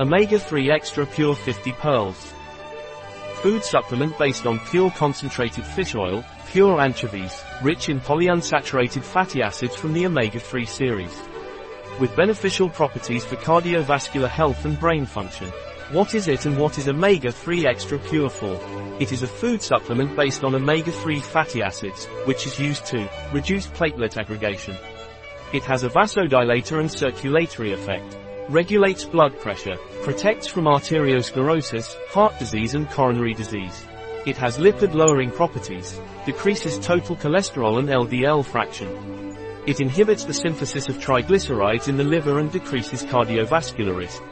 Omega-3 Extra Pure 50 Pearls. Food supplement based on pure concentrated fish oil, pure anchovies, rich in polyunsaturated fatty acids from the omega-3 series. With beneficial properties for cardiovascular health and brain function. What is it and what is omega-3 extra pure for? It is a food supplement based on omega-3 fatty acids, which is used to reduce platelet aggregation. It has a vasodilator and circulatory effect. Regulates blood pressure, protects from arteriosclerosis, heart disease and coronary disease. It has lipid-lowering properties, decreases total cholesterol and LDL fraction. It inhibits the synthesis of triglycerides in the liver and decreases cardiovascular risk.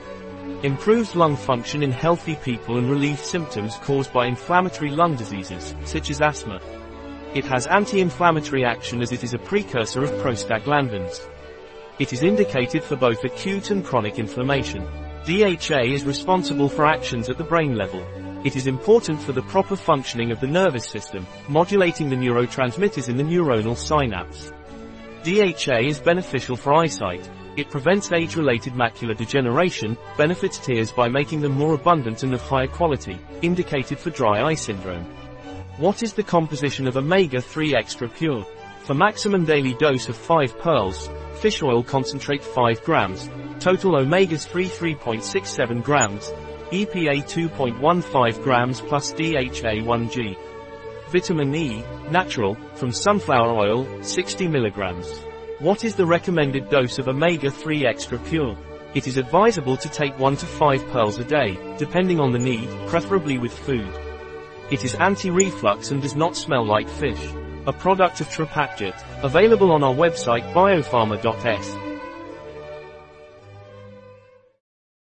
Improves lung function in healthy people and relieves symptoms caused by inflammatory lung diseases, such as asthma. It has anti-inflammatory action as it is a precursor of prostaglandins. It is indicated for both acute and chronic inflammation. DHA is responsible for actions at the brain level. It is important for the proper functioning of the nervous system, modulating the neurotransmitters in the neuronal synapse. DHA is beneficial for eyesight, it prevents age-related macular degeneration, benefits tears by making them more abundant and of higher quality, indicated for dry eye syndrome. What is the composition of omega-3 extra pure? For maximum daily dose of 5 pearls, fish oil concentrate 5 grams, total omegas 3 3.67 grams, EPA 2.15 grams plus DHA 1 g. Vitamin E, natural, from sunflower oil, 60 milligrams. What is the recommended dose of omega-3 extra pure? It is advisable to take 1 to 5 pearls a day, depending on the need, preferably with food. It is anti-reflux and does not smell like fish. A product of Trepatdiet, available on our website biopharma.s.